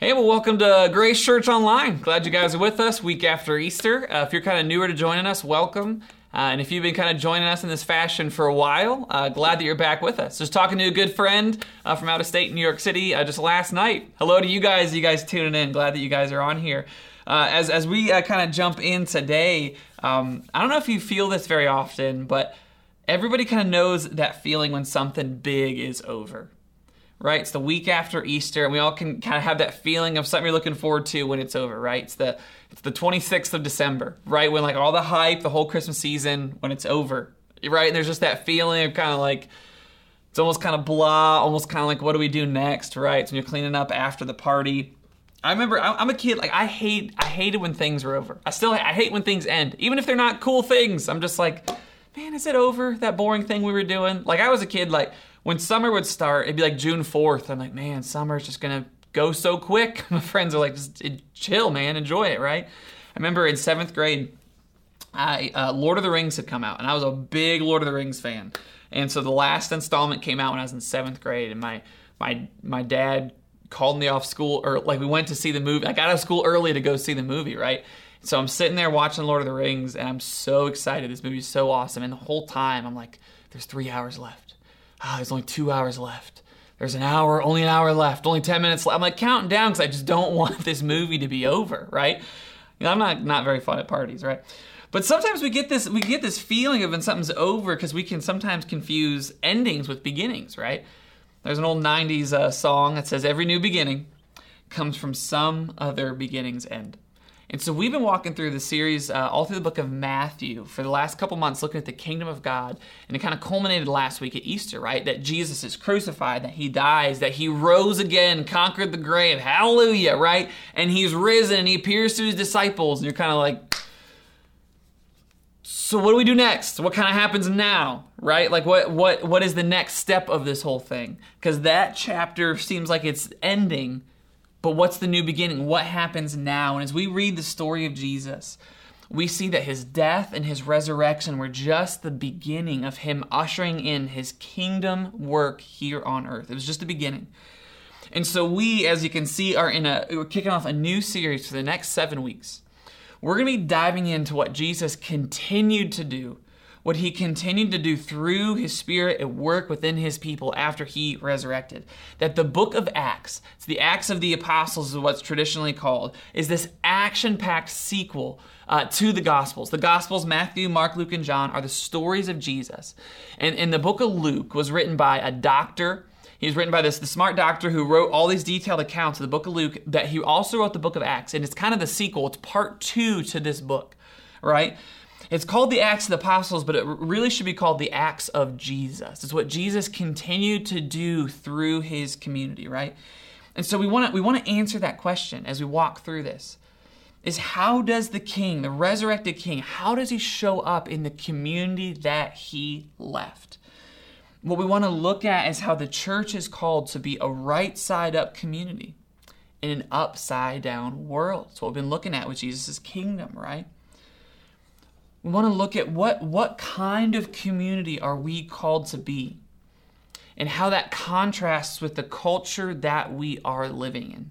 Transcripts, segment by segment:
Hey, well, welcome to Grace Church Online. Glad you guys are with us week after Easter. Uh, if you're kind of newer to joining us, welcome. Uh, and if you've been kind of joining us in this fashion for a while, uh, glad that you're back with us. Just talking to a good friend uh, from out of state New York City uh, just last night. Hello to you guys, you guys tuning in. Glad that you guys are on here. Uh, as, as we uh, kind of jump in today, um, I don't know if you feel this very often, but everybody kind of knows that feeling when something big is over right? It's the week after Easter, and we all can kind of have that feeling of something you're looking forward to when it's over, right? It's the it's the 26th of December, right? When like all the hype, the whole Christmas season, when it's over, right? And there's just that feeling of kind of like it's almost kind of blah, almost kind of like what do we do next, right? So when you're cleaning up after the party. I remember I'm a kid like I hate I hated when things were over. I still I hate when things end, even if they're not cool things. I'm just like, man, is it over? That boring thing we were doing. Like I was a kid like when summer would start, it'd be like June 4th. I'm like, man, summer's just gonna go so quick. My friends are like, just chill, man, enjoy it, right? I remember in seventh grade, I uh, Lord of the Rings had come out, and I was a big Lord of the Rings fan. And so the last installment came out when I was in seventh grade, and my my my dad called me off school, or like we went to see the movie. I got out of school early to go see the movie, right? So I'm sitting there watching Lord of the Rings, and I'm so excited. This movie's so awesome, and the whole time I'm like, "There's three hours left. Ah, there's only two hours left." there's an hour, only an hour left, only 10 minutes left. I'm like counting down because I just don't want this movie to be over, right? You know, I'm not not very fun at parties, right? But sometimes we get this we get this feeling of when something's over because we can sometimes confuse endings with beginnings, right? There's an old 90s uh, song that says every new beginning comes from some other beginning's end. And so we've been walking through the series uh, all through the book of Matthew for the last couple months, looking at the kingdom of God. And it kind of culminated last week at Easter, right? That Jesus is crucified, that he dies, that he rose again, conquered the grave. Hallelujah, right? And he's risen and he appears to his disciples. And you're kind of like, so what do we do next? What kind of happens now? Right? Like what what what is the next step of this whole thing? Cuz that chapter seems like it's ending but what's the new beginning? What happens now? And as we read the story of Jesus, we see that his death and his resurrection were just the beginning of him ushering in his kingdom work here on earth. It was just the beginning. And so we, as you can see, are in a we're kicking off a new series for the next seven weeks. We're gonna be diving into what Jesus continued to do what he continued to do through his spirit at work within his people after he resurrected. That the book of Acts, it's the Acts of the Apostles is what's traditionally called, is this action packed sequel uh, to the Gospels. The Gospels, Matthew, Mark, Luke, and John, are the stories of Jesus. And, and the book of Luke was written by a doctor. He was written by this the smart doctor who wrote all these detailed accounts of the book of Luke, that he also wrote the book of Acts. And it's kind of the sequel, it's part two to this book, right? It's called the Acts of the Apostles, but it really should be called the Acts of Jesus. It's what Jesus continued to do through his community, right? And so we want to we want to answer that question as we walk through this. Is how does the king, the resurrected king, how does he show up in the community that he left? What we want to look at is how the church is called to be a right side up community in an upside down world. It's what we've been looking at with Jesus' kingdom, right? We want to look at what, what kind of community are we called to be and how that contrasts with the culture that we are living in.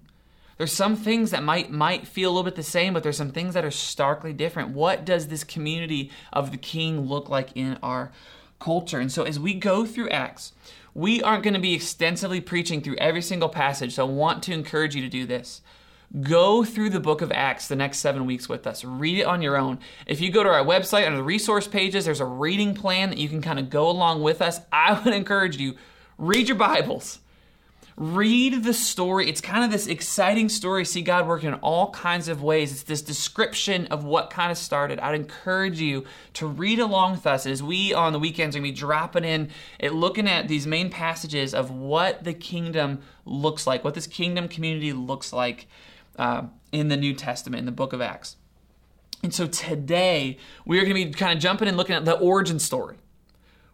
There's some things that might might feel a little bit the same, but there's some things that are starkly different. What does this community of the king look like in our culture? And so as we go through Acts, we aren't going to be extensively preaching through every single passage, so I want to encourage you to do this. Go through the book of Acts the next seven weeks with us. Read it on your own. If you go to our website under the resource pages, there's a reading plan that you can kind of go along with us. I would encourage you, read your Bibles. Read the story. It's kind of this exciting story. See God working in all kinds of ways. It's this description of what kind of started. I'd encourage you to read along with us as we on the weekends are going to be dropping in at looking at these main passages of what the kingdom looks like, what this kingdom community looks like uh, in the New Testament, in the book of Acts. And so today, we are going to be kind of jumping and looking at the origin story.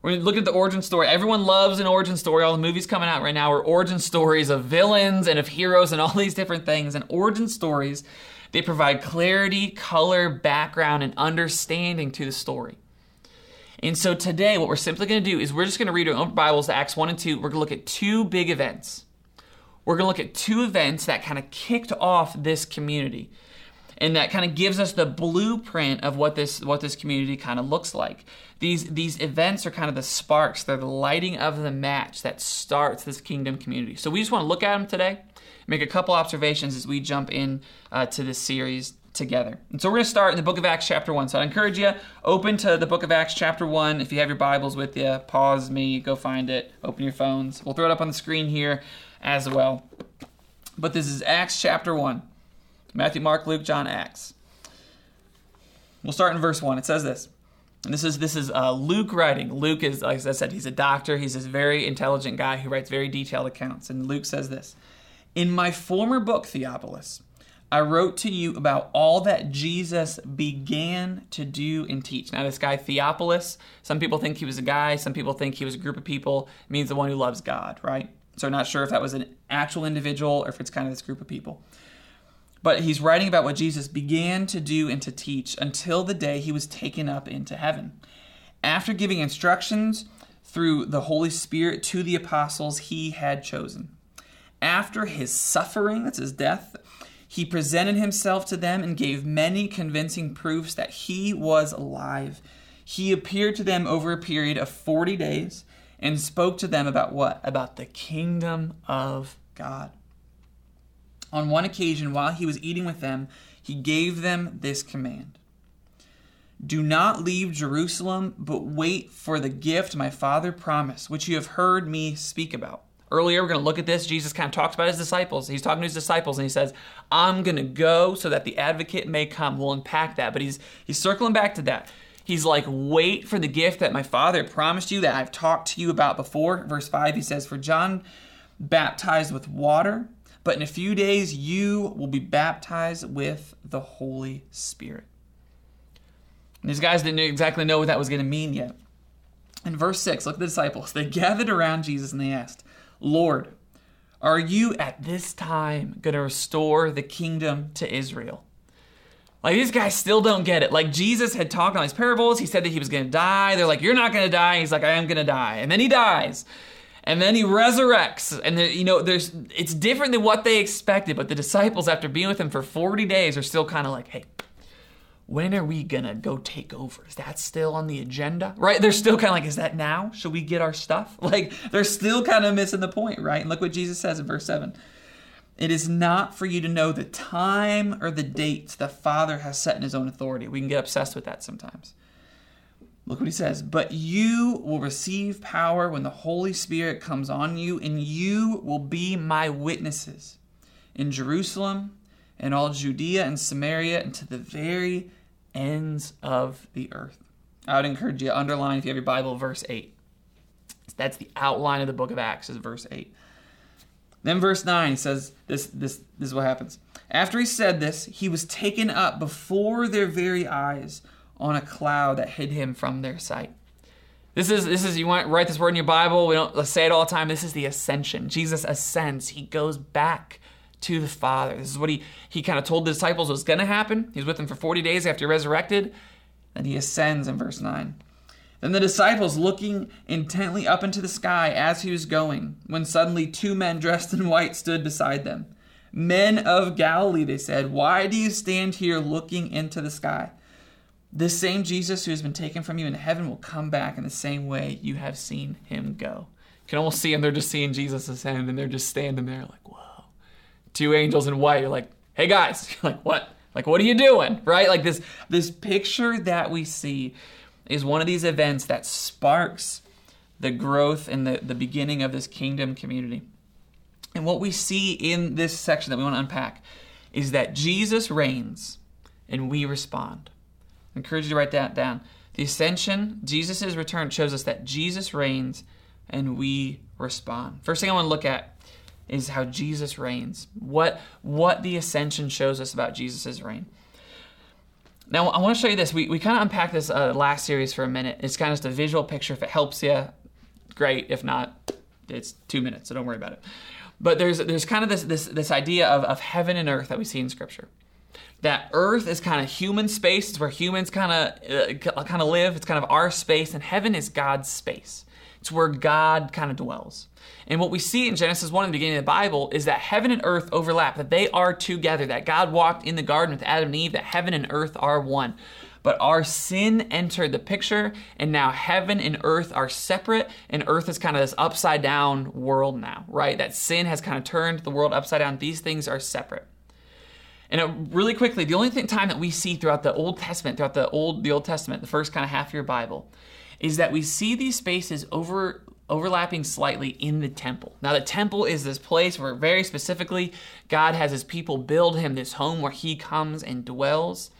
We're going to look at the origin story. Everyone loves an origin story. All the movies coming out right now are origin stories of villains and of heroes and all these different things. And origin stories, they provide clarity, color, background, and understanding to the story. And so today, what we're simply going to do is we're just going to read our own Bibles, Acts 1 and 2. We're going to look at two big events we're going to look at two events that kind of kicked off this community. And that kind of gives us the blueprint of what this what this community kind of looks like. These these events are kind of the sparks, they're the lighting of the match that starts this kingdom community. So we just want to look at them today, make a couple observations as we jump in uh, to this series together. And so we're going to start in the book of Acts, chapter 1. So I encourage you, open to the book of Acts, chapter 1. If you have your Bibles with you, pause me, go find it, open your phones. We'll throw it up on the screen here as well. But this is Acts chapter 1. Matthew, Mark, Luke, John, Acts. We'll start in verse 1. It says this. And this is this is uh, Luke writing. Luke is, like I said, he's a doctor. He's this very intelligent guy who writes very detailed accounts. And Luke says this: In my former book, Theophilus, I wrote to you about all that Jesus began to do and teach. Now, this guy Theophilus, some people think he was a guy. Some people think he was a group of people. Means the one who loves God, right? So, not sure if that was an actual individual or if it's kind of this group of people. But he's writing about what Jesus began to do and to teach until the day he was taken up into heaven. After giving instructions through the Holy Spirit to the apostles he had chosen. After his suffering, that's his death, he presented himself to them and gave many convincing proofs that he was alive. He appeared to them over a period of 40 days and spoke to them about what? About the kingdom of God. On one occasion, while he was eating with them, he gave them this command Do not leave Jerusalem, but wait for the gift my Father promised, which you have heard me speak about. Earlier, we're going to look at this. Jesus kind of talks about his disciples. He's talking to his disciples and he says, I'm going to go so that the advocate may come. We'll unpack that. But he's, he's circling back to that. He's like, wait for the gift that my Father promised you that I've talked to you about before. Verse 5, he says, For John baptized with water, but in a few days you will be baptized with the Holy Spirit. And these guys didn't exactly know what that was going to mean yet. In verse 6, look at the disciples. They gathered around Jesus and they asked, Lord, are you at this time going to restore the kingdom to Israel? Like these guys still don't get it. Like Jesus had talked on these parables. He said that he was going to die. They're like, "You're not going to die." He's like, "I am going to die," and then he dies, and then he resurrects. And the, you know, there's it's different than what they expected. But the disciples, after being with him for 40 days, are still kind of like, "Hey, when are we gonna go take over? Is that still on the agenda? Right? They're still kind of like, is that now? Should we get our stuff? Like, they're still kind of missing the point, right? And look what Jesus says in verse 7. It is not for you to know the time or the dates the Father has set in his own authority. We can get obsessed with that sometimes. Look what he says. But you will receive power when the Holy Spirit comes on you, and you will be my witnesses in Jerusalem and all Judea and Samaria and to the very ends of the earth. I would encourage you to underline if you have your Bible, verse 8. That's the outline of the book of Acts, is verse 8. Then verse 9 he says this, this, this is what happens. After he said this, he was taken up before their very eyes on a cloud that hid him from their sight. This is this is you want to write this word in your Bible. We don't let's say it all the time. This is the ascension. Jesus ascends. He goes back to the Father. This is what he he kind of told the disciples was going to happen. He's with them for 40 days after he resurrected. Then he ascends in verse 9. Then the disciples looking intently up into the sky as he was going, when suddenly two men dressed in white stood beside them. Men of Galilee, they said, why do you stand here looking into the sky? This same Jesus who has been taken from you in heaven will come back in the same way you have seen him go. You can almost see them, they're just seeing Jesus ascend, and they're just standing there like, whoa. Two angels in white. You're like, hey guys, You're like, what? Like, what are you doing? Right? Like this this picture that we see is one of these events that sparks the growth and the, the beginning of this kingdom community. And what we see in this section that we want to unpack is that Jesus reigns and we respond. I encourage you to write that down. The ascension, Jesus' return shows us that Jesus reigns and we respond. First thing I want to look at is how Jesus reigns. What what the ascension shows us about Jesus' reign. Now, I want to show you this. We, we kind of unpacked this uh, last series for a minute. It's kind of just a visual picture. If it helps you, great. If not, it's two minutes, so don't worry about it. But there's there's kind of this this this idea of, of heaven and earth that we see in Scripture. That earth is kind of human space. It's where humans kind of uh, kind of live. It's kind of our space, and heaven is God's space. It's where God kind of dwells. And what we see in Genesis 1 in the beginning of the Bible is that heaven and earth overlap, that they are together, that God walked in the garden with Adam and Eve, that heaven and earth are one. But our sin entered the picture, and now heaven and earth are separate, and earth is kind of this upside down world now, right? That sin has kind of turned the world upside down. These things are separate. And it, really quickly, the only thing, time that we see throughout the Old Testament, throughout the Old the Old Testament, the first kind of half of your Bible, is that we see these spaces over overlapping slightly in the temple. Now, the temple is this place where, very specifically, God has his people build him this home where he comes and dwells.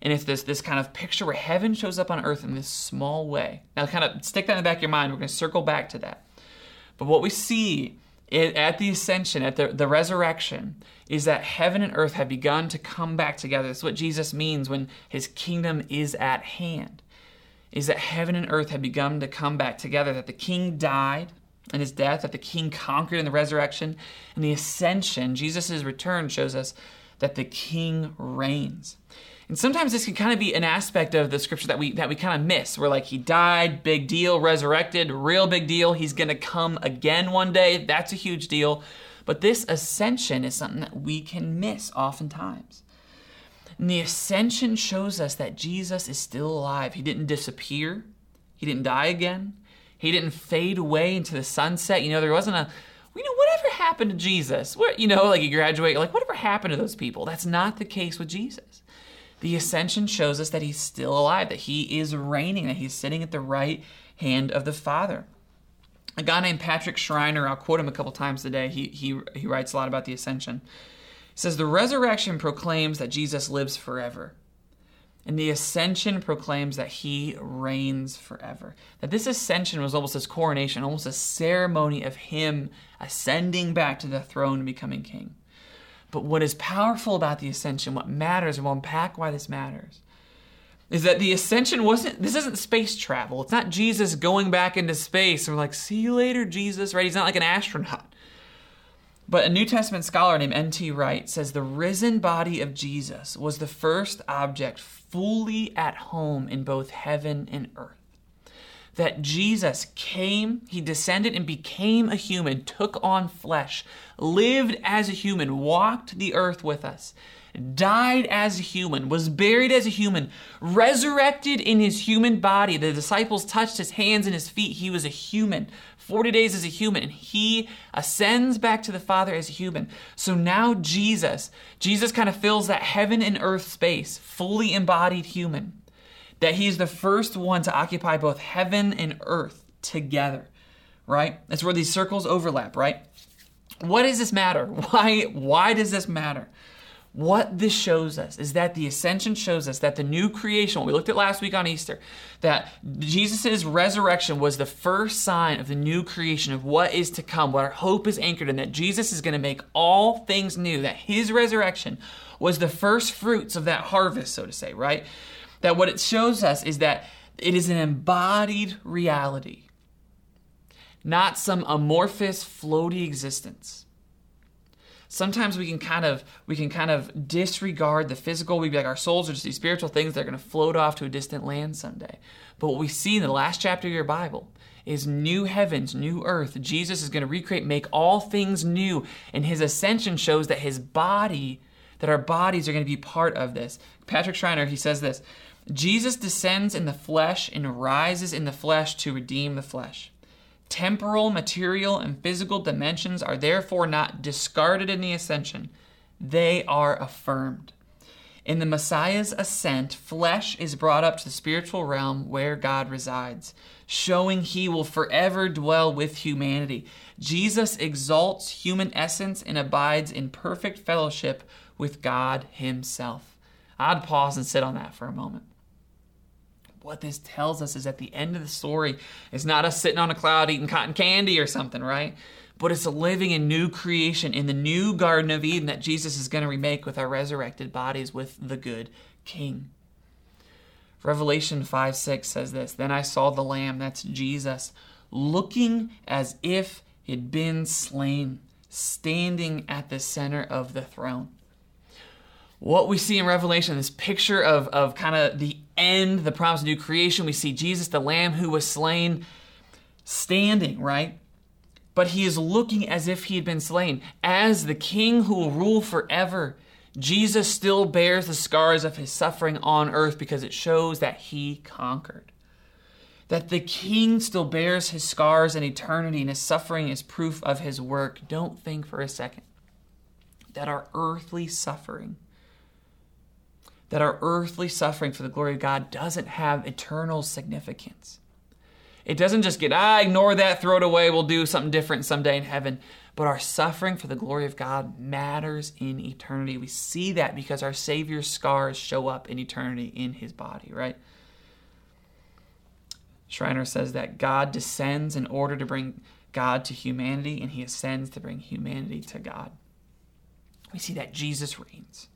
And it's this, this kind of picture where heaven shows up on earth in this small way. Now, kind of stick that in the back of your mind. We're going to circle back to that. But what we see at the ascension, at the, the resurrection, is that heaven and earth have begun to come back together. That's what Jesus means when his kingdom is at hand. Is that heaven and earth have begun to come back together, that the king died in his death, that the king conquered in the resurrection, and the ascension, Jesus' return, shows us that the king reigns. And sometimes this can kind of be an aspect of the scripture that we that we kind of miss. We're like, he died, big deal, resurrected, real big deal. He's gonna come again one day. That's a huge deal. But this ascension is something that we can miss oftentimes. And the ascension shows us that Jesus is still alive. He didn't disappear. He didn't die again. He didn't fade away into the sunset. You know, there wasn't a you know, whatever happened to Jesus? What, you know, like you graduate, like whatever happened to those people? That's not the case with Jesus. The ascension shows us that he's still alive, that he is reigning, that he's sitting at the right hand of the Father. A guy named Patrick Schreiner, I'll quote him a couple times today. He, he, he writes a lot about the ascension. Says, The resurrection proclaims that Jesus lives forever. And the ascension proclaims that he reigns forever. That this ascension was almost his coronation, almost a ceremony of him ascending back to the throne and becoming king. But what is powerful about the ascension, what matters, and we'll unpack why this matters, is that the ascension wasn't, this isn't space travel. It's not Jesus going back into space and we're like, see you later, Jesus, right? He's not like an astronaut. But a New Testament scholar named N.T. Wright says the risen body of Jesus was the first object fully at home in both heaven and earth that Jesus came, he descended and became a human, took on flesh, lived as a human, walked the earth with us, died as a human, was buried as a human, resurrected in his human body. The disciples touched his hands and his feet. He was a human, 40 days as a human, and he ascends back to the Father as a human. So now Jesus, Jesus kind of fills that heaven and earth space, fully embodied human that he's the first one to occupy both heaven and earth together, right? That's where these circles overlap, right? What does this matter? Why, why does this matter? What this shows us is that the ascension shows us that the new creation, we looked at last week on Easter, that Jesus' resurrection was the first sign of the new creation of what is to come, what our hope is anchored in, that Jesus is going to make all things new, that his resurrection was the first fruits of that harvest, so to say, right? That what it shows us is that it is an embodied reality, not some amorphous, floaty existence. Sometimes we can kind of we can kind of disregard the physical. We'd be like our souls are just these spiritual things that are going to float off to a distant land someday. But what we see in the last chapter of your Bible is new heavens, new earth. Jesus is going to recreate, make all things new, and his ascension shows that his body, that our bodies are going to be part of this. Patrick Schreiner, he says this Jesus descends in the flesh and rises in the flesh to redeem the flesh. Temporal, material, and physical dimensions are therefore not discarded in the ascension, they are affirmed. In the Messiah's ascent, flesh is brought up to the spiritual realm where God resides, showing he will forever dwell with humanity. Jesus exalts human essence and abides in perfect fellowship with God himself. I'd pause and sit on that for a moment what this tells us is at the end of the story, it's not us sitting on a cloud eating cotton candy or something, right? But it's a living in new creation in the new Garden of Eden that Jesus is going to remake with our resurrected bodies with the good King. Revelation 5 6 says this Then I saw the Lamb, that's Jesus, looking as if he'd been slain, standing at the center of the throne what we see in Revelation, this picture of, of kind of the end, the promise of new creation. We see Jesus, the Lamb who was slain, standing, right? But he is looking as if he had been slain. As the king who will rule forever, Jesus still bears the scars of his suffering on earth because it shows that he conquered. That the king still bears his scars in eternity and his suffering is proof of his work. Don't think for a second that our earthly suffering that our earthly suffering for the glory of God doesn't have eternal significance. It doesn't just get, ah, ignore that, throw it away, we'll do something different someday in heaven. But our suffering for the glory of God matters in eternity. We see that because our Savior's scars show up in eternity in his body, right? Schreiner says that God descends in order to bring God to humanity, and he ascends to bring humanity to God. We see that Jesus reigns.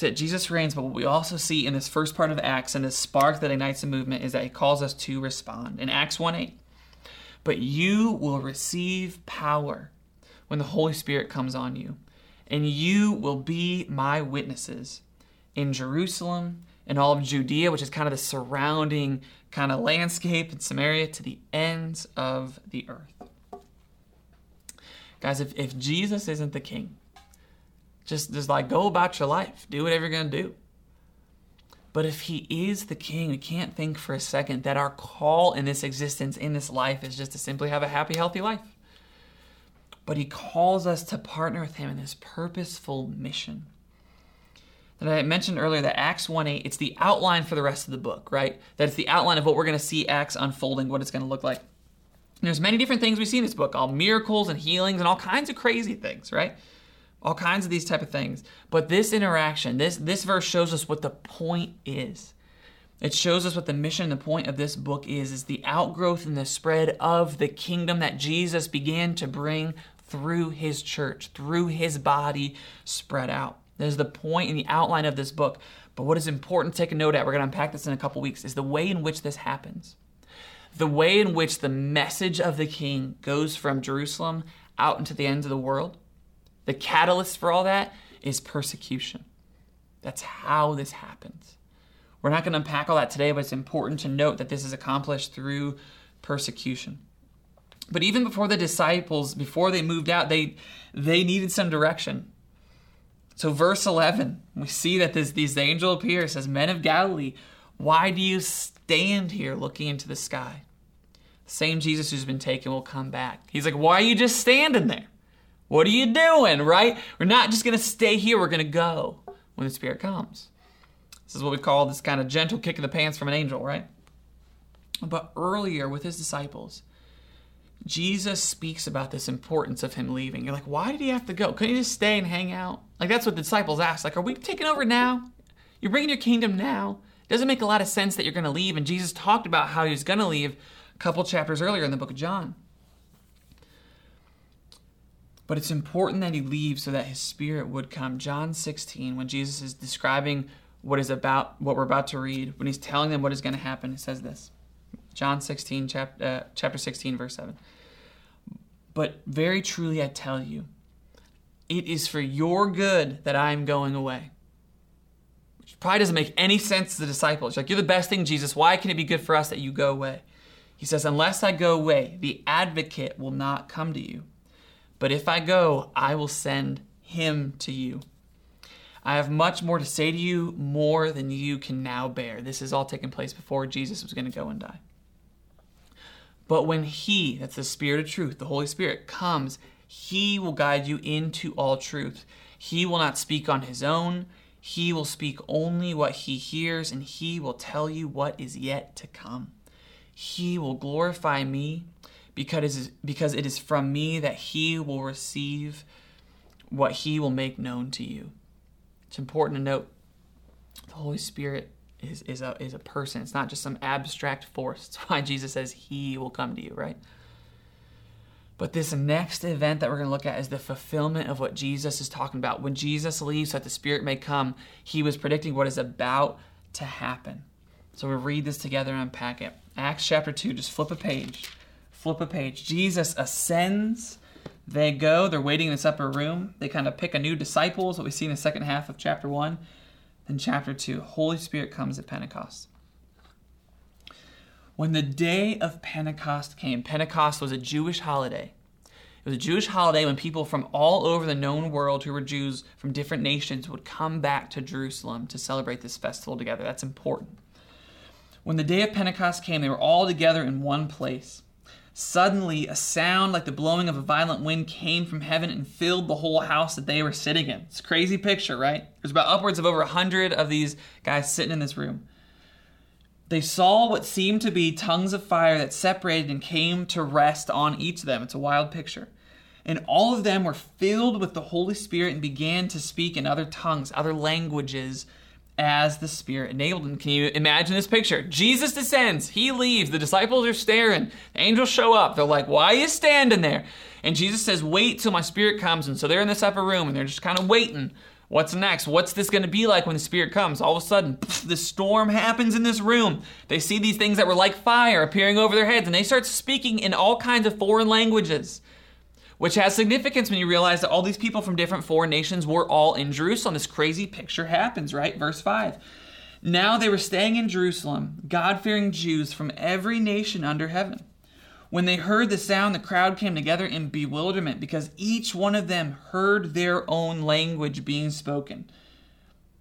That Jesus reigns, but what we also see in this first part of Acts and this spark that ignites the movement is that he calls us to respond. In Acts 1 8, but you will receive power when the Holy Spirit comes on you, and you will be my witnesses in Jerusalem and all of Judea, which is kind of the surrounding kind of landscape, in Samaria to the ends of the earth. Guys, if, if Jesus isn't the king, just, just like go about your life, do whatever you're going to do. But if he is the king, we can't think for a second that our call in this existence, in this life, is just to simply have a happy, healthy life. But he calls us to partner with him in this purposeful mission. And I mentioned earlier that Acts 1 8, it's the outline for the rest of the book, right? That it's the outline of what we're going to see Acts unfolding, what it's going to look like. And there's many different things we see in this book, all miracles and healings and all kinds of crazy things, right? All kinds of these type of things. But this interaction, this this verse shows us what the point is. It shows us what the mission and the point of this book is is the outgrowth and the spread of the kingdom that Jesus began to bring through his church, through his body spread out. That is the and the outline of this book. But what is important to take a note at, we're going to unpack this in a couple weeks, is the way in which this happens. The way in which the message of the king goes from Jerusalem out into the ends of the world the catalyst for all that is persecution. That's how this happens. We're not going to unpack all that today, but it's important to note that this is accomplished through persecution. But even before the disciples, before they moved out, they they needed some direction. So verse 11, we see that this these angel appears says, "Men of Galilee, why do you stand here looking into the sky? Same Jesus who's been taken will come back." He's like, "Why are you just standing there? What are you doing, right? We're not just going to stay here, we're going to go when the Spirit comes. This is what we call this kind of gentle kick in the pants from an angel, right? But earlier with his disciples, Jesus speaks about this importance of him leaving. You're like, why did he have to go? Couldn't he just stay and hang out? Like, that's what the disciples asked. Like, are we taking over now? You're bringing your kingdom now. It doesn't make a lot of sense that you're going to leave. And Jesus talked about how he was going to leave a couple chapters earlier in the book of John. But it's important that he leaves so that his spirit would come. John 16, when Jesus is describing what is about what we're about to read, when he's telling them what is going to happen, he says this. John 16, chapter, uh, chapter 16, verse 7. But very truly I tell you, it is for your good that I am going away. Which probably doesn't make any sense to the disciples. Like, you're the best thing, Jesus. Why can it be good for us that you go away? He says, Unless I go away, the advocate will not come to you. But if I go, I will send him to you. I have much more to say to you, more than you can now bear. This is all taking place before Jesus was going to go and die. But when He, that's the Spirit of truth, the Holy Spirit, comes, He will guide you into all truth. He will not speak on His own. He will speak only what He hears, and He will tell you what is yet to come. He will glorify me because because it is from me that he will receive what he will make known to you. It's important to note the Holy Spirit is, is, a, is a person. It's not just some abstract force. That's why Jesus says he will come to you, right? But this next event that we're going to look at is the fulfillment of what Jesus is talking about. When Jesus leaves so that the Spirit may come, he was predicting what is about to happen. So we read this together and unpack it. Acts chapter 2, just flip a page flip a page. Jesus ascends. They go. They're waiting in this upper room. They kind of pick a new disciple, is what we see in the second half of chapter 1. Then chapter 2, Holy Spirit comes at Pentecost. When the day of Pentecost came, Pentecost was a Jewish holiday. It was a Jewish holiday when people from all over the known world who were Jews from different nations would come back to Jerusalem to celebrate this festival together. That's important. When the day of Pentecost came, they were all together in one place. Suddenly, a sound like the blowing of a violent wind came from heaven and filled the whole house that they were sitting in. It's a crazy picture, right? There's about upwards of over a hundred of these guys sitting in this room. They saw what seemed to be tongues of fire that separated and came to rest on each of them. It's a wild picture. And all of them were filled with the Holy Spirit and began to speak in other tongues, other languages, as the Spirit enabled them. Can you imagine this picture? Jesus descends, he leaves, the disciples are staring, the angels show up. They're like, Why are you standing there? And Jesus says, Wait till my Spirit comes. And so they're in this upper room and they're just kind of waiting. What's next? What's this going to be like when the Spirit comes? All of a sudden, the storm happens in this room. They see these things that were like fire appearing over their heads, and they start speaking in all kinds of foreign languages, which has significance when you realize that all these people from different foreign nations were all in Jerusalem. This crazy picture happens, right? Verse 5. Now they were staying in Jerusalem, God fearing Jews from every nation under heaven. When they heard the sound, the crowd came together in bewilderment because each one of them heard their own language being spoken.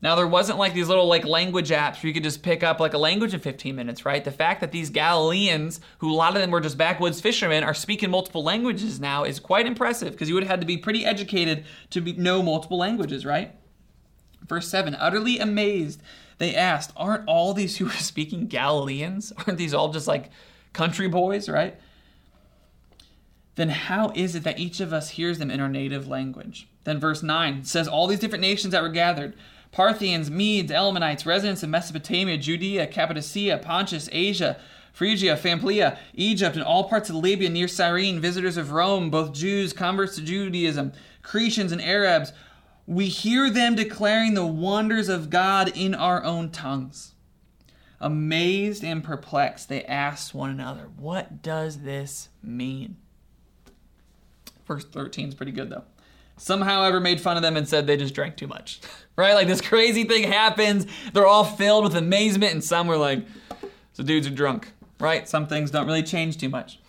Now there wasn't like these little like language apps where you could just pick up like a language in 15 minutes, right? The fact that these Galileans, who a lot of them were just backwoods fishermen, are speaking multiple languages now is quite impressive because you would have had to be pretty educated to be, know multiple languages, right? Verse 7 Utterly amazed, they asked, Aren't all these who are speaking Galileans? Aren't these all just like country boys, right? then how is it that each of us hears them in our native language? Then verse 9 says, All these different nations that were gathered Parthians, Medes, Elamites, residents of Mesopotamia, Judea, Cappadocia, Pontus, Asia, Phrygia, Pamphylia, Egypt, and all parts of Libya near Cyrene, visitors of Rome, both Jews, converts to Judaism, Cretians, and Arabs. We hear them declaring the wonders of God in our own tongues. Amazed and perplexed, they asked one another, What does this mean? Verse 13 is pretty good though. Some, however, made fun of them and said they just drank too much. right? Like this crazy thing happens. They're all filled with amazement, and some were like, the dudes are drunk. Right? Some things don't really change too much.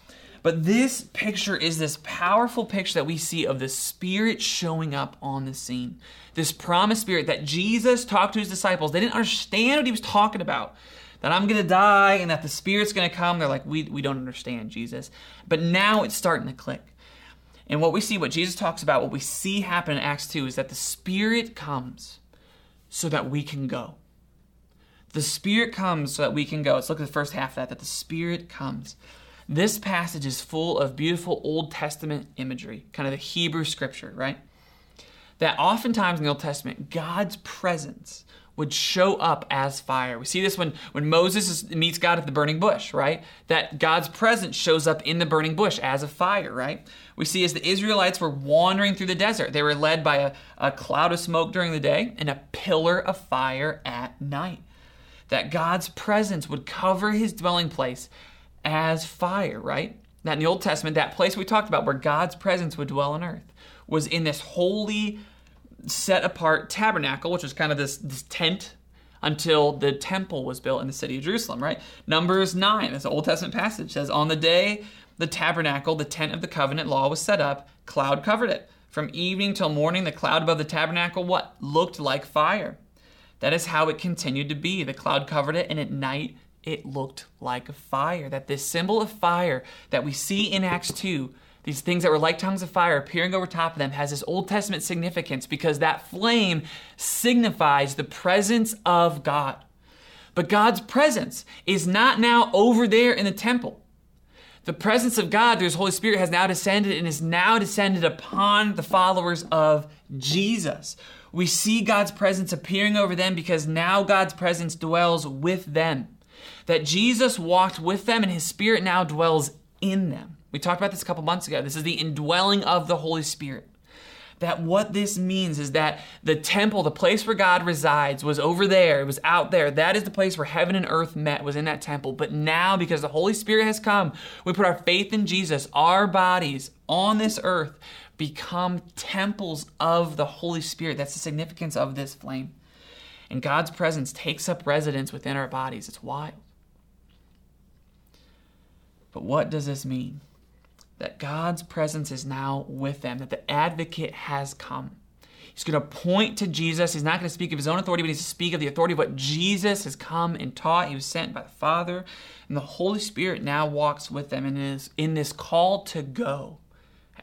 But this picture is this powerful picture that we see of the Spirit showing up on the scene. This promised Spirit that Jesus talked to his disciples. They didn't understand what he was talking about. That I'm going to die and that the Spirit's going to come. They're like, we, we don't understand, Jesus. But now it's starting to click. And what we see, what Jesus talks about, what we see happen in Acts 2 is that the Spirit comes so that we can go. The Spirit comes so that we can go. Let's look at the first half of that, that the Spirit comes. This passage is full of beautiful Old Testament imagery, kind of the Hebrew scripture, right? That oftentimes in the Old Testament, God's presence would show up as fire. We see this when, when Moses is, meets God at the burning bush, right? That God's presence shows up in the burning bush as a fire, right? We see as the Israelites were wandering through the desert, they were led by a, a cloud of smoke during the day and a pillar of fire at night. That God's presence would cover his dwelling place as fire, right? That in the Old Testament, that place we talked about where God's presence would dwell on earth was in this holy set apart tabernacle, which was kind of this, this tent until the temple was built in the city of Jerusalem, right? Numbers 9, this Old Testament passage says, On the day the tabernacle, the tent of the covenant law, was set up, cloud covered it. From evening till morning, the cloud above the tabernacle, what? Looked like fire. That is how it continued to be. The cloud covered it, and at night it looked like a fire. That this symbol of fire that we see in Acts 2 these things that were like tongues of fire appearing over top of them has this Old Testament significance because that flame signifies the presence of God. But God's presence is not now over there in the temple. The presence of God, through His Holy Spirit, has now descended and is now descended upon the followers of Jesus. We see God's presence appearing over them because now God's presence dwells with them. That Jesus walked with them and His Spirit now dwells in them. We talked about this a couple months ago. This is the indwelling of the Holy Spirit. That what this means is that the temple, the place where God resides, was over there. It was out there. That is the place where heaven and earth met, was in that temple. But now, because the Holy Spirit has come, we put our faith in Jesus. Our bodies on this earth become temples of the Holy Spirit. That's the significance of this flame. And God's presence takes up residence within our bodies. It's wild. But what does this mean? That God's presence is now with them, that the advocate has come. He's going to point to Jesus. He's not going to speak of his own authority, but he's to speak of the authority of what Jesus has come and taught. He was sent by the Father, and the Holy Spirit now walks with them and is in this call to go.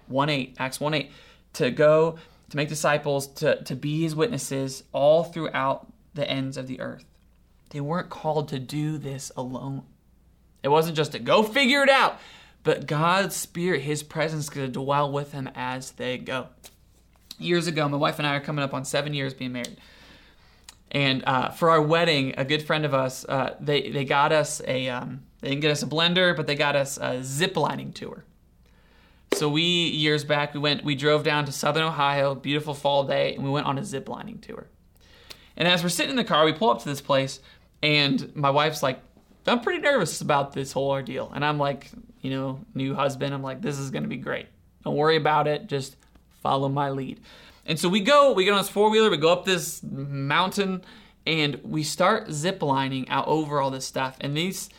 1 8, Acts 1 8, to go, to make disciples, to, to be his witnesses all throughout the ends of the earth. They weren't called to do this alone. It wasn't just to go figure it out, but God's Spirit, His presence, is going to dwell with them as they go. Years ago, my wife and I are coming up on seven years being married. And uh, for our wedding, a good friend of us, uh, they, they got us a, um, they didn't get us a blender, but they got us a zip lining tour. So we, years back, we went, we drove down to Southern Ohio, beautiful fall day, and we went on a zip lining tour. And as we're sitting in the car, we pull up to this place, and my wife's like, I'm pretty nervous about this whole ordeal. And I'm like, you know, new husband, I'm like, this is going to be great. Don't worry about it. Just follow my lead. And so we go, we get on this four wheeler, we go up this mountain, and we start ziplining out over all this stuff. And these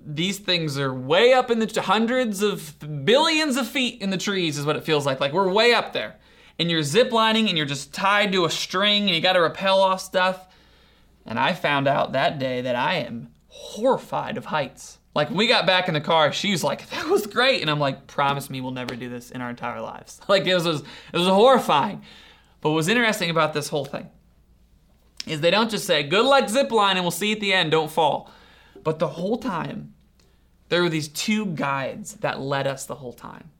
these things are way up in the hundreds of billions of feet in the trees, is what it feels like. Like we're way up there. And you're ziplining and you're just tied to a string and you got to rappel off stuff. And I found out that day that I am horrified of heights. Like when we got back in the car, she was like, "That was great," and I'm like, "Promise me, we'll never do this in our entire lives." Like it was, it was horrifying. But what's interesting about this whole thing is they don't just say, "Good luck zip line, and we'll see at the end. Don't fall." But the whole time, there were these two guides that led us the whole time.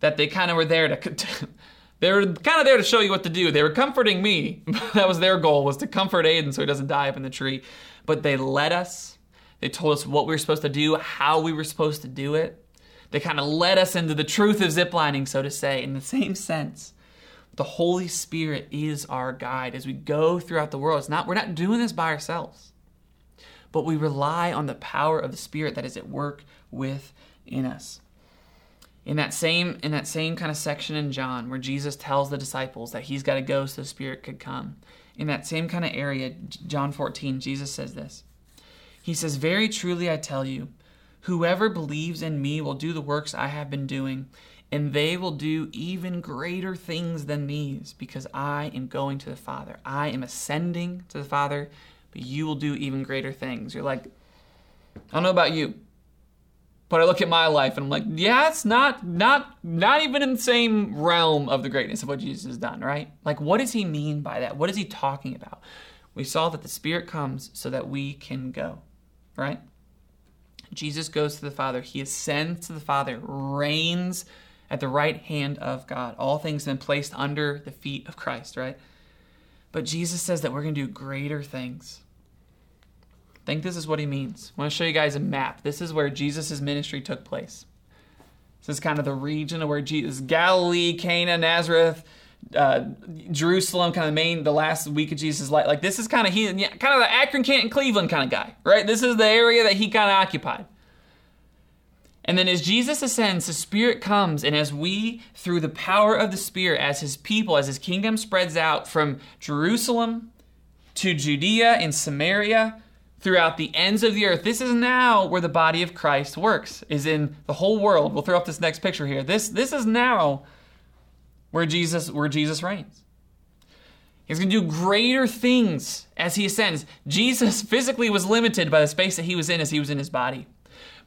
That they kind of were there to. They were kind of there to show you what to do. They were comforting me. that was their goal was to comfort Aiden so he doesn't die up in the tree. But they led us. They told us what we were supposed to do, how we were supposed to do it. They kind of led us into the truth of ziplining, so to say, in the same sense. The Holy Spirit is our guide as we go throughout the world. It's not, we're not doing this by ourselves, but we rely on the power of the Spirit that is at work within us. In that same in that same kind of section in John where Jesus tells the disciples that he's got to go so the Spirit could come. In that same kind of area, John 14, Jesus says this. He says, Very truly I tell you, whoever believes in me will do the works I have been doing, and they will do even greater things than these, because I am going to the Father. I am ascending to the Father, but you will do even greater things. You're like, I don't know about you, but I look at my life and I'm like, yeah, it's not not not even in the same realm of the greatness of what Jesus has done, right? Like what does he mean by that? What is he talking about? We saw that the Spirit comes so that we can go, right? Jesus goes to the Father, he ascends to the Father, reigns at the right hand of God. All things been placed under the feet of Christ, right? But Jesus says that we're going to do greater things I think this is what he means. I want to show you guys a map. This is where Jesus' ministry took place. This is kind of the region of where Jesus, Galilee, Cana, Nazareth, uh, Jerusalem, kind of main, the last week of Jesus' life. Like this is kind of he, kind of the Akron, Canton, Cleveland kind of guy, right? This is the area that he kind of occupied. And then as Jesus ascends, the Spirit comes, and as we, through the power of the Spirit, as his people, as his kingdom spreads out from Jerusalem to Judea and Samaria, throughout the ends of the earth. This is now where the body of Christ works, is in the whole world. We'll throw up this next picture here. This, this is now where Jesus, where Jesus reigns. He's going to do greater things as he ascends. Jesus physically was limited by the space that he was in as he was in his body.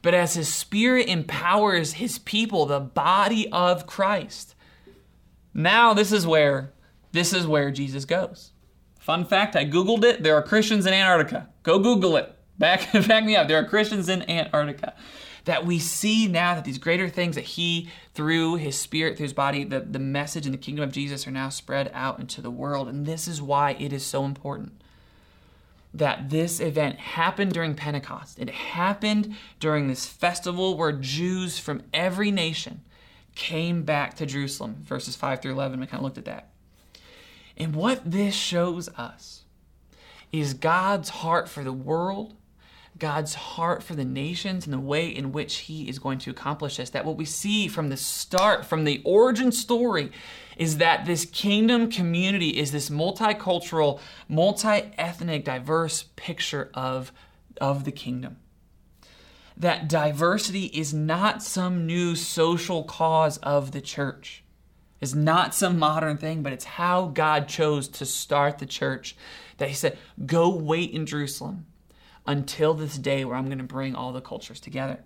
But as his spirit empowers his people, the body of Christ, now this is where this is where Jesus goes. Fun fact, I Googled it. There are Christians in Antarctica. Go Google it. Back, back me up. There are Christians in Antarctica. That we see now that these greater things that he, through his spirit, through his body, the, the message and the kingdom of Jesus are now spread out into the world. And this is why it is so important that this event happened during Pentecost. It happened during this festival where Jews from every nation came back to Jerusalem. Verses 5 through 11, we kind of looked at that. And what this shows us is God's heart for the world, God's heart for the nations, and the way in which He is going to accomplish this. That what we see from the start, from the origin story, is that this kingdom community is this multicultural, multi ethnic, diverse picture of, of the kingdom. that diversity is not some new social cause of the church. It's not some modern thing, but it's how God chose to start the church. That He said, Go wait in Jerusalem until this day where I'm going to bring all the cultures together.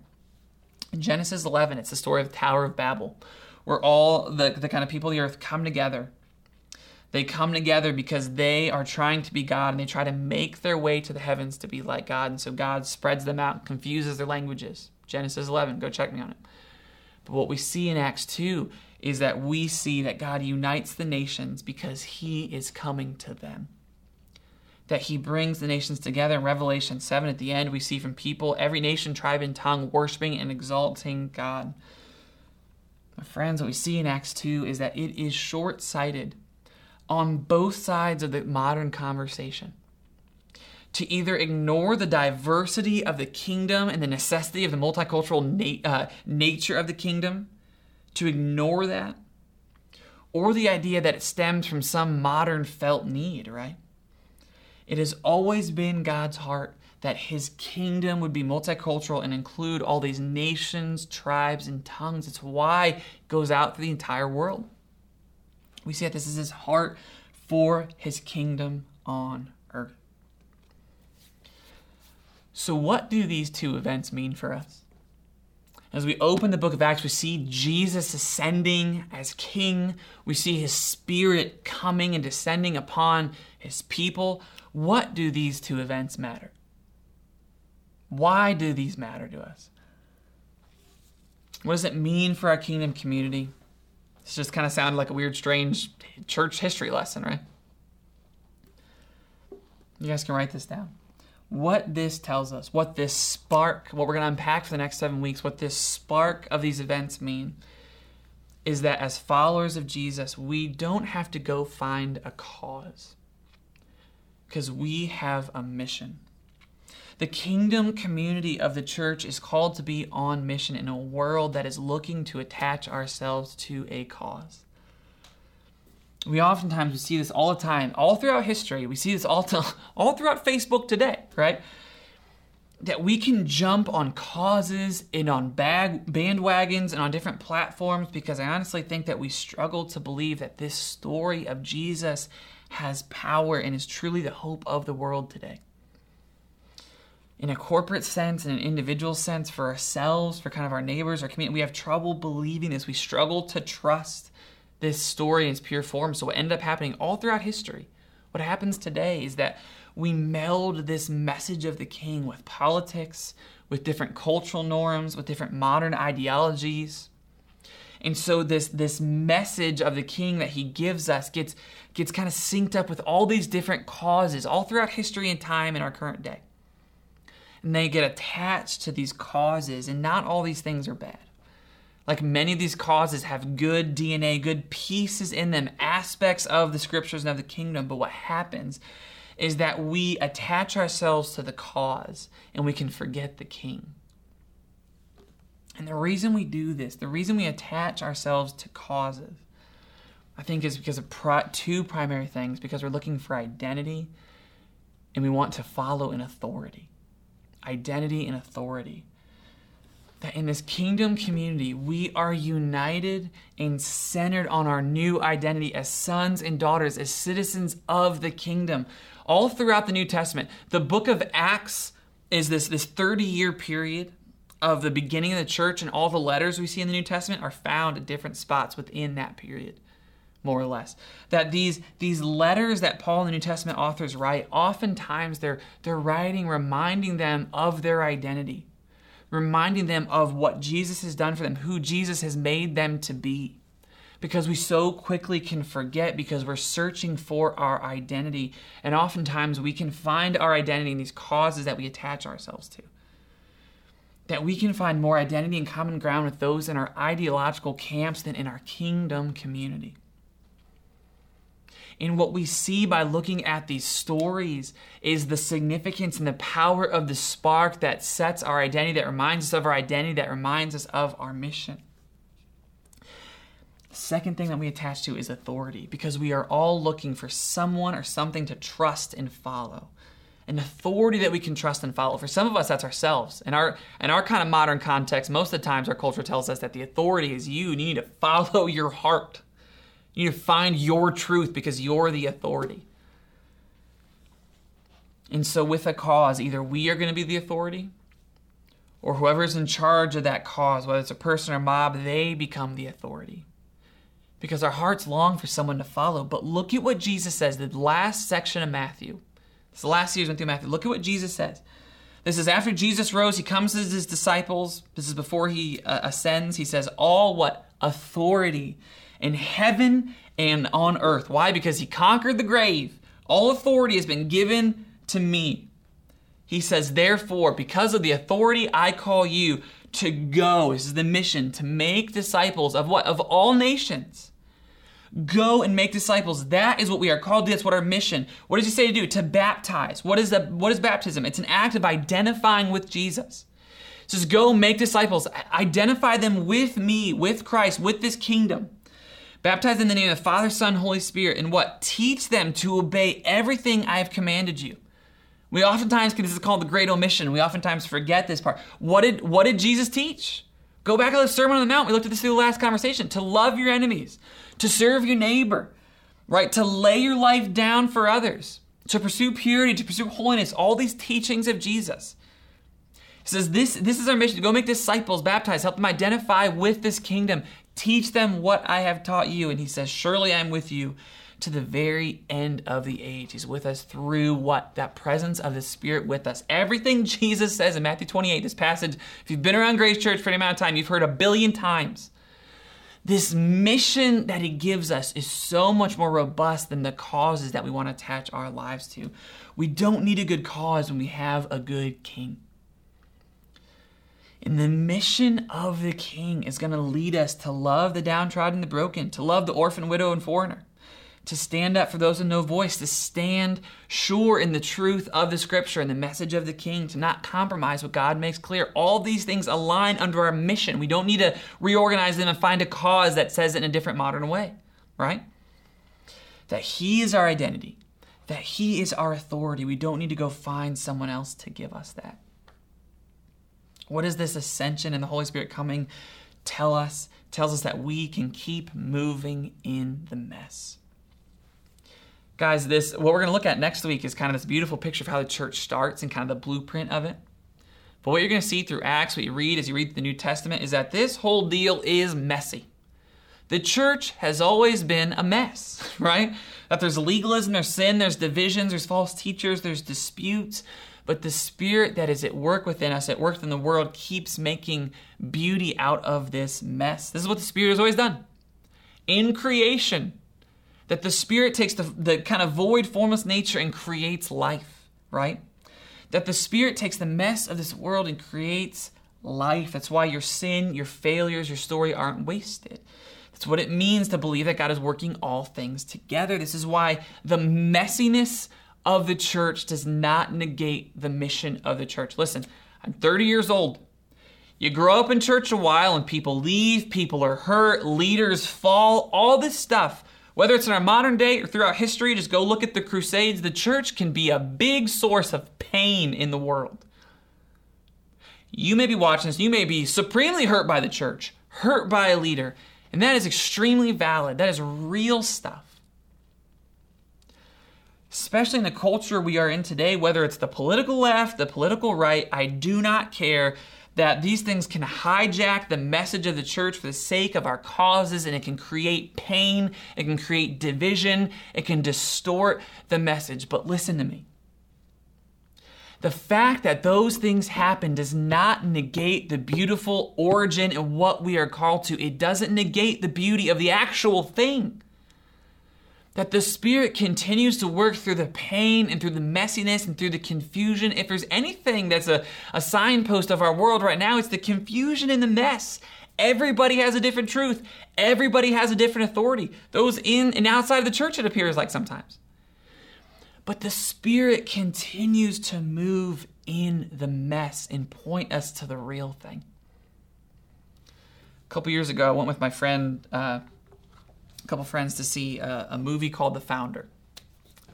In Genesis 11, it's the story of the Tower of Babel, where all the, the kind of people of the earth come together. They come together because they are trying to be God and they try to make their way to the heavens to be like God. And so God spreads them out, confuses their languages. Genesis 11, go check me on it. But what we see in Acts 2 is that we see that God unites the nations because he is coming to them that he brings the nations together. In Revelation 7, at the end, we see from people, every nation, tribe, and tongue worshiping and exalting God. My friends, what we see in Acts 2 is that it is short sighted on both sides of the modern conversation to either ignore the diversity of the kingdom and the necessity of the multicultural na- uh, nature of the kingdom, to ignore that, or the idea that it stems from some modern felt need, right? It has always been God's heart that his kingdom would be multicultural and include all these nations, tribes, and tongues. It's why it goes out to the entire world. We see that this is his heart for his kingdom on earth. So, what do these two events mean for us? As we open the book of Acts, we see Jesus ascending as king. We see his spirit coming and descending upon his people. What do these two events matter? Why do these matter to us? What does it mean for our kingdom community? This just kind of sounded like a weird, strange church history lesson, right? You guys can write this down. What this tells us, what this spark, what we're going to unpack for the next seven weeks, what this spark of these events mean, is that as followers of Jesus, we don't have to go find a cause because we have a mission. The kingdom community of the church is called to be on mission in a world that is looking to attach ourselves to a cause. We oftentimes we see this all the time, all throughout history. We see this all to, all throughout Facebook today, right? That we can jump on causes and on bag, bandwagons and on different platforms because I honestly think that we struggle to believe that this story of Jesus has power and is truly the hope of the world today. In a corporate sense, in an individual sense, for ourselves, for kind of our neighbors, our community, we have trouble believing this. We struggle to trust this story in its pure form. So, what ended up happening all throughout history, what happens today is that we meld this message of the king with politics, with different cultural norms, with different modern ideologies. And so this this message of the king that he gives us gets gets kind of synced up with all these different causes all throughout history and time in our current day. And they get attached to these causes, and not all these things are bad. Like many of these causes have good DNA, good pieces in them, aspects of the scriptures and of the kingdom. But what happens is that we attach ourselves to the cause and we can forget the king. And the reason we do this, the reason we attach ourselves to causes, I think is because of two primary things because we're looking for identity and we want to follow in authority. Identity and authority. That in this kingdom community, we are united and centered on our new identity as sons and daughters, as citizens of the kingdom. All throughout the New Testament, the book of Acts is this, this 30 year period of the beginning of the church and all the letters we see in the New Testament are found at different spots within that period, more or less. That these these letters that Paul and the New Testament authors write, oftentimes they're they're writing reminding them of their identity, reminding them of what Jesus has done for them, who Jesus has made them to be. Because we so quickly can forget because we're searching for our identity. And oftentimes we can find our identity in these causes that we attach ourselves to that we can find more identity and common ground with those in our ideological camps than in our kingdom community. And what we see by looking at these stories is the significance and the power of the spark that sets our identity, that reminds us of our identity, that reminds us of our mission. The second thing that we attach to is authority, because we are all looking for someone or something to trust and follow. An authority that we can trust and follow. For some of us, that's ourselves. In our in our kind of modern context, most of the times our culture tells us that the authority is you, and you need to follow your heart. You need to find your truth because you're the authority. And so, with a cause, either we are going to be the authority, or whoever's in charge of that cause, whether it's a person or mob, they become the authority. Because our hearts long for someone to follow. But look at what Jesus says, the last section of Matthew. It's the last series went through Matthew. Look at what Jesus says. This is after Jesus rose, he comes to his disciples. This is before he uh, ascends. He says, All what? Authority in heaven and on earth. Why? Because he conquered the grave. All authority has been given to me. He says, Therefore, because of the authority I call you to go, this is the mission, to make disciples of what? Of all nations. Go and make disciples. That is what we are called to. That's what our mission. What does he say to do? To baptize. What is the what is baptism? It's an act of identifying with Jesus. It says, go make disciples. Identify them with me, with Christ, with this kingdom. Baptize in the name of the Father, Son, Holy Spirit, and what? Teach them to obey everything I have commanded you. We oftentimes, this is called the great omission, we oftentimes forget this part. What did, what did Jesus teach? Go back to the Sermon on the Mount. We looked at this through the last conversation. To love your enemies, to serve your neighbor, right? To lay your life down for others, to pursue purity, to pursue holiness, all these teachings of Jesus. He says, this, this is our mission to go make disciples, baptize, help them identify with this kingdom, teach them what I have taught you. And he says, Surely I'm with you to the very end of the age. He's with us through what? That presence of the Spirit with us. Everything Jesus says in Matthew 28, this passage, if you've been around Grace Church for any amount of time, you've heard a billion times. This mission that he gives us is so much more robust than the causes that we want to attach our lives to. We don't need a good cause when we have a good king. And the mission of the king is going to lead us to love the downtrodden, the broken, to love the orphan, widow, and foreigner, to stand up for those with no voice, to stand sure in the truth of the scripture and the message of the king, to not compromise what God makes clear. All these things align under our mission. We don't need to reorganize them and find a cause that says it in a different modern way, right? That He is our identity, that He is our authority. We don't need to go find someone else to give us that. What does this ascension and the Holy Spirit coming tell us? Tells us that we can keep moving in the mess. Guys, this what we're going to look at next week is kind of this beautiful picture of how the church starts and kind of the blueprint of it. But what you're going to see through Acts, what you read as you read the New Testament, is that this whole deal is messy. The church has always been a mess, right? That there's legalism, there's sin, there's divisions, there's false teachers, there's disputes. But the spirit that is at work within us, at work in the world, keeps making beauty out of this mess. This is what the spirit has always done. In creation, that the Spirit takes the, the kind of void, formless nature and creates life, right? That the Spirit takes the mess of this world and creates life. That's why your sin, your failures, your story aren't wasted. That's what it means to believe that God is working all things together. This is why the messiness of the church does not negate the mission of the church. Listen, I'm 30 years old. You grow up in church a while and people leave, people are hurt, leaders fall, all this stuff whether it's in our modern day or throughout history, just go look at the Crusades. The church can be a big source of pain in the world. You may be watching this, you may be supremely hurt by the church, hurt by a leader, and that is extremely valid. That is real stuff. Especially in the culture we are in today, whether it's the political left, the political right, I do not care that these things can hijack the message of the church for the sake of our causes and it can create pain, it can create division, it can distort the message. But listen to me. The fact that those things happen does not negate the beautiful origin and what we are called to. It doesn't negate the beauty of the actual thing that the Spirit continues to work through the pain and through the messiness and through the confusion. If there's anything that's a, a signpost of our world right now, it's the confusion and the mess. Everybody has a different truth. Everybody has a different authority. Those in and outside of the church, it appears like sometimes. But the Spirit continues to move in the mess and point us to the real thing. A couple years ago, I went with my friend. Uh, a couple friends to see a, a movie called The Founder.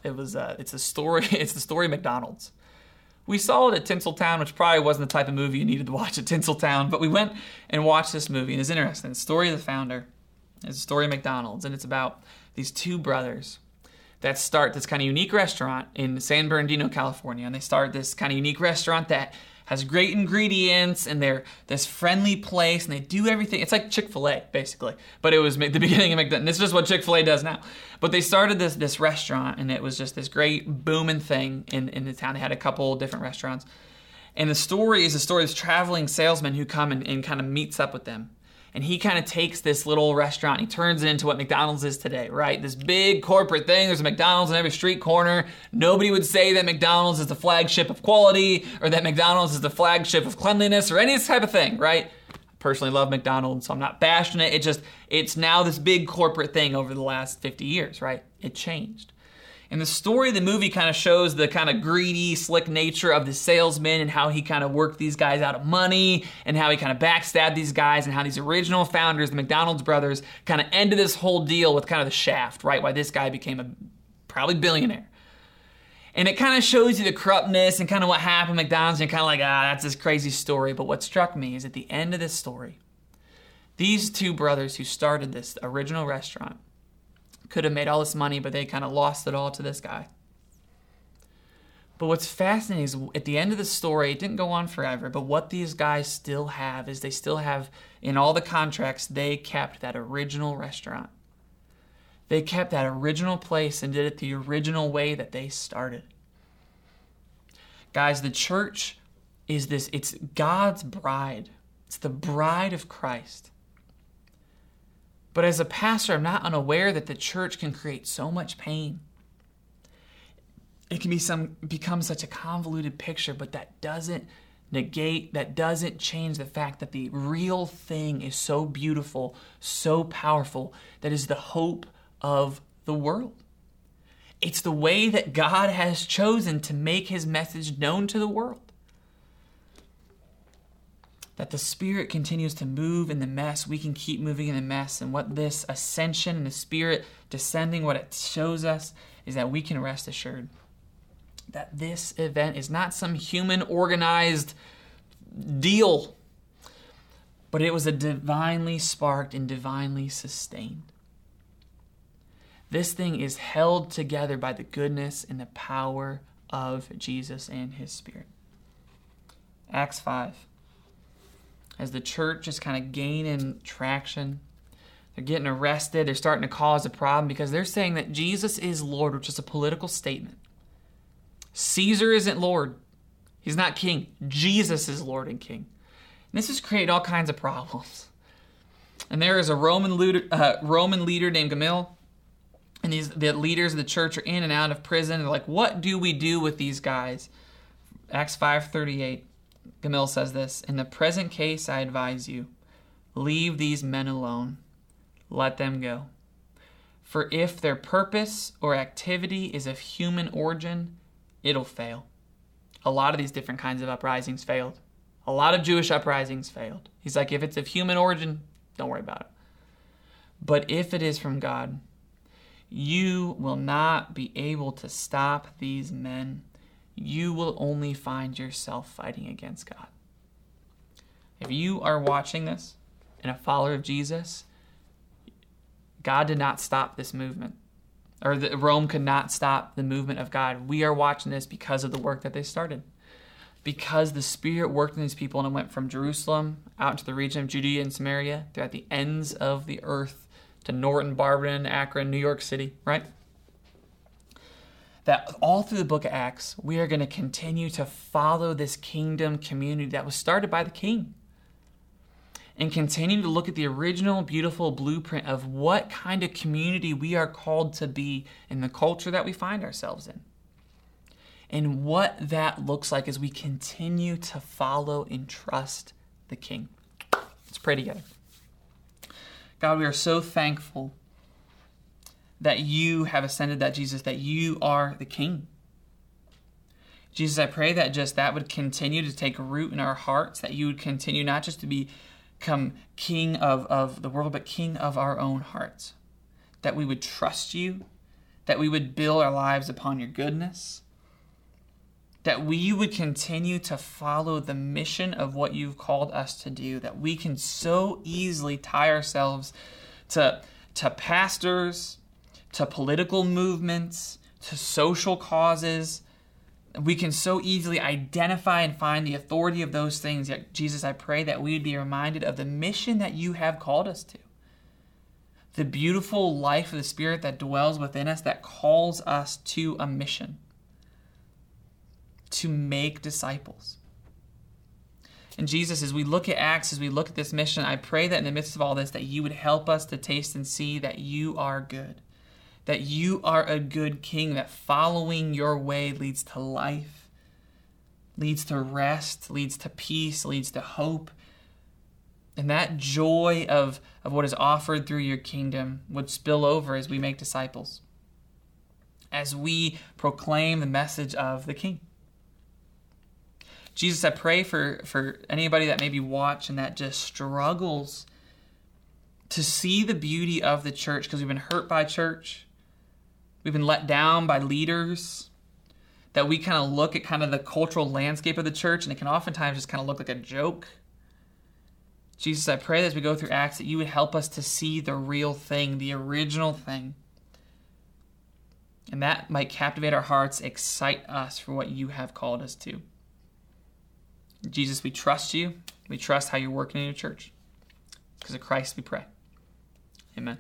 It was uh, it's a story. It's the story of McDonald's. We saw it at Tinseltown, which probably wasn't the type of movie you needed to watch at Tinseltown, but we went and watched this movie, and it's interesting. The story of the founder is the story of McDonald's, and it's about these two brothers that start this kind of unique restaurant in San Bernardino, California, and they start this kind of unique restaurant that has great ingredients and they're this friendly place and they do everything. It's like Chick Fil A basically, but it was the beginning of McDonald's. This is just what Chick Fil A does now. But they started this this restaurant and it was just this great booming thing in in the town. They had a couple different restaurants, and the story is the story of this traveling salesman who come and, and kind of meets up with them and he kind of takes this little restaurant he turns it into what mcdonald's is today right? This big corporate thing there's a mcdonald's in every street corner. Nobody would say that mcdonald's is the flagship of quality or that mcdonald's is the flagship of cleanliness or any type of thing right? I personally love mcdonald's so i'm not bashing it. It just it's now this big corporate thing over the last 50 years right? It changed and the story of the movie kind of shows the kind of greedy, slick nature of the salesman and how he kind of worked these guys out of money and how he kind of backstabbed these guys and how these original founders, the McDonald's brothers, kind of ended this whole deal with kind of the shaft, right? Why this guy became a probably billionaire. And it kind of shows you the corruptness and kind of what happened at McDonald's. And you're kind of like, ah, that's this crazy story. But what struck me is at the end of this story, these two brothers who started this original restaurant could have made all this money, but they kind of lost it all to this guy. But what's fascinating is at the end of the story, it didn't go on forever, but what these guys still have is they still have, in all the contracts, they kept that original restaurant. They kept that original place and did it the original way that they started. Guys, the church is this, it's God's bride, it's the bride of Christ. But as a pastor, I'm not unaware that the church can create so much pain. It can be some become such a convoluted picture, but that doesn't negate, that doesn't change the fact that the real thing is so beautiful, so powerful, that is the hope of the world. It's the way that God has chosen to make his message known to the world that the Spirit continues to move in the mess, we can keep moving in the mess. And what this ascension and the Spirit descending, what it shows us is that we can rest assured that this event is not some human organized deal, but it was a divinely sparked and divinely sustained. This thing is held together by the goodness and the power of Jesus and his Spirit. Acts 5 as the church is kind of gaining traction. They're getting arrested. They're starting to cause a problem because they're saying that Jesus is Lord, which is a political statement. Caesar isn't Lord, he's not king. Jesus is Lord and king. And this has created all kinds of problems. And there is a Roman leader, uh, Roman leader named Gamaliel, and these the leaders of the church are in and out of prison. They're like, "What do we do with these guys?" Acts five thirty eight. Gamaliel says this In the present case, I advise you, leave these men alone, let them go. For if their purpose or activity is of human origin, it'll fail. A lot of these different kinds of uprisings failed. A lot of Jewish uprisings failed. He's like, if it's of human origin, don't worry about it. But if it is from God, you will not be able to stop these men you will only find yourself fighting against God. If you are watching this and a follower of Jesus, God did not stop this movement, or the, Rome could not stop the movement of God. We are watching this because of the work that they started. Because the Spirit worked in these people and it went from Jerusalem out into the region of Judea and Samaria, throughout the ends of the earth to Norton, Barberton, Akron, New York City, right? That all through the book of Acts, we are going to continue to follow this kingdom community that was started by the king and continue to look at the original beautiful blueprint of what kind of community we are called to be in the culture that we find ourselves in. And what that looks like as we continue to follow and trust the King. Let's pray together. God, we are so thankful that you have ascended, that Jesus, that you are the King. Jesus, I pray that just that would continue to take root in our hearts, that you would continue not just to become King of, of the world, but King of our own hearts. That we would trust you, that we would build our lives upon your goodness, that we would continue to follow the mission of what you've called us to do, that we can so easily tie ourselves to, to pastors, to political movements, to social causes. We can so easily identify and find the authority of those things. Yet, Jesus, I pray that we would be reminded of the mission that you have called us to. The beautiful life of the Spirit that dwells within us, that calls us to a mission to make disciples. And Jesus, as we look at Acts, as we look at this mission, I pray that in the midst of all this, that you would help us to taste and see that you are good, that you are a good king, that following your way leads to life, leads to rest, leads to peace, leads to hope. And that joy of, of what is offered through your kingdom would spill over as we make disciples, as we proclaim the message of the king. Jesus, I pray for, for anybody that maybe watch and that just struggles to see the beauty of the church because we've been hurt by church. We've been let down by leaders. That we kind of look at kind of the cultural landscape of the church and it can oftentimes just kind of look like a joke. Jesus, I pray that as we go through Acts that you would help us to see the real thing, the original thing. And that might captivate our hearts, excite us for what you have called us to. Jesus, we trust you. We trust how you're working in your church. Because of Christ we pray. Amen.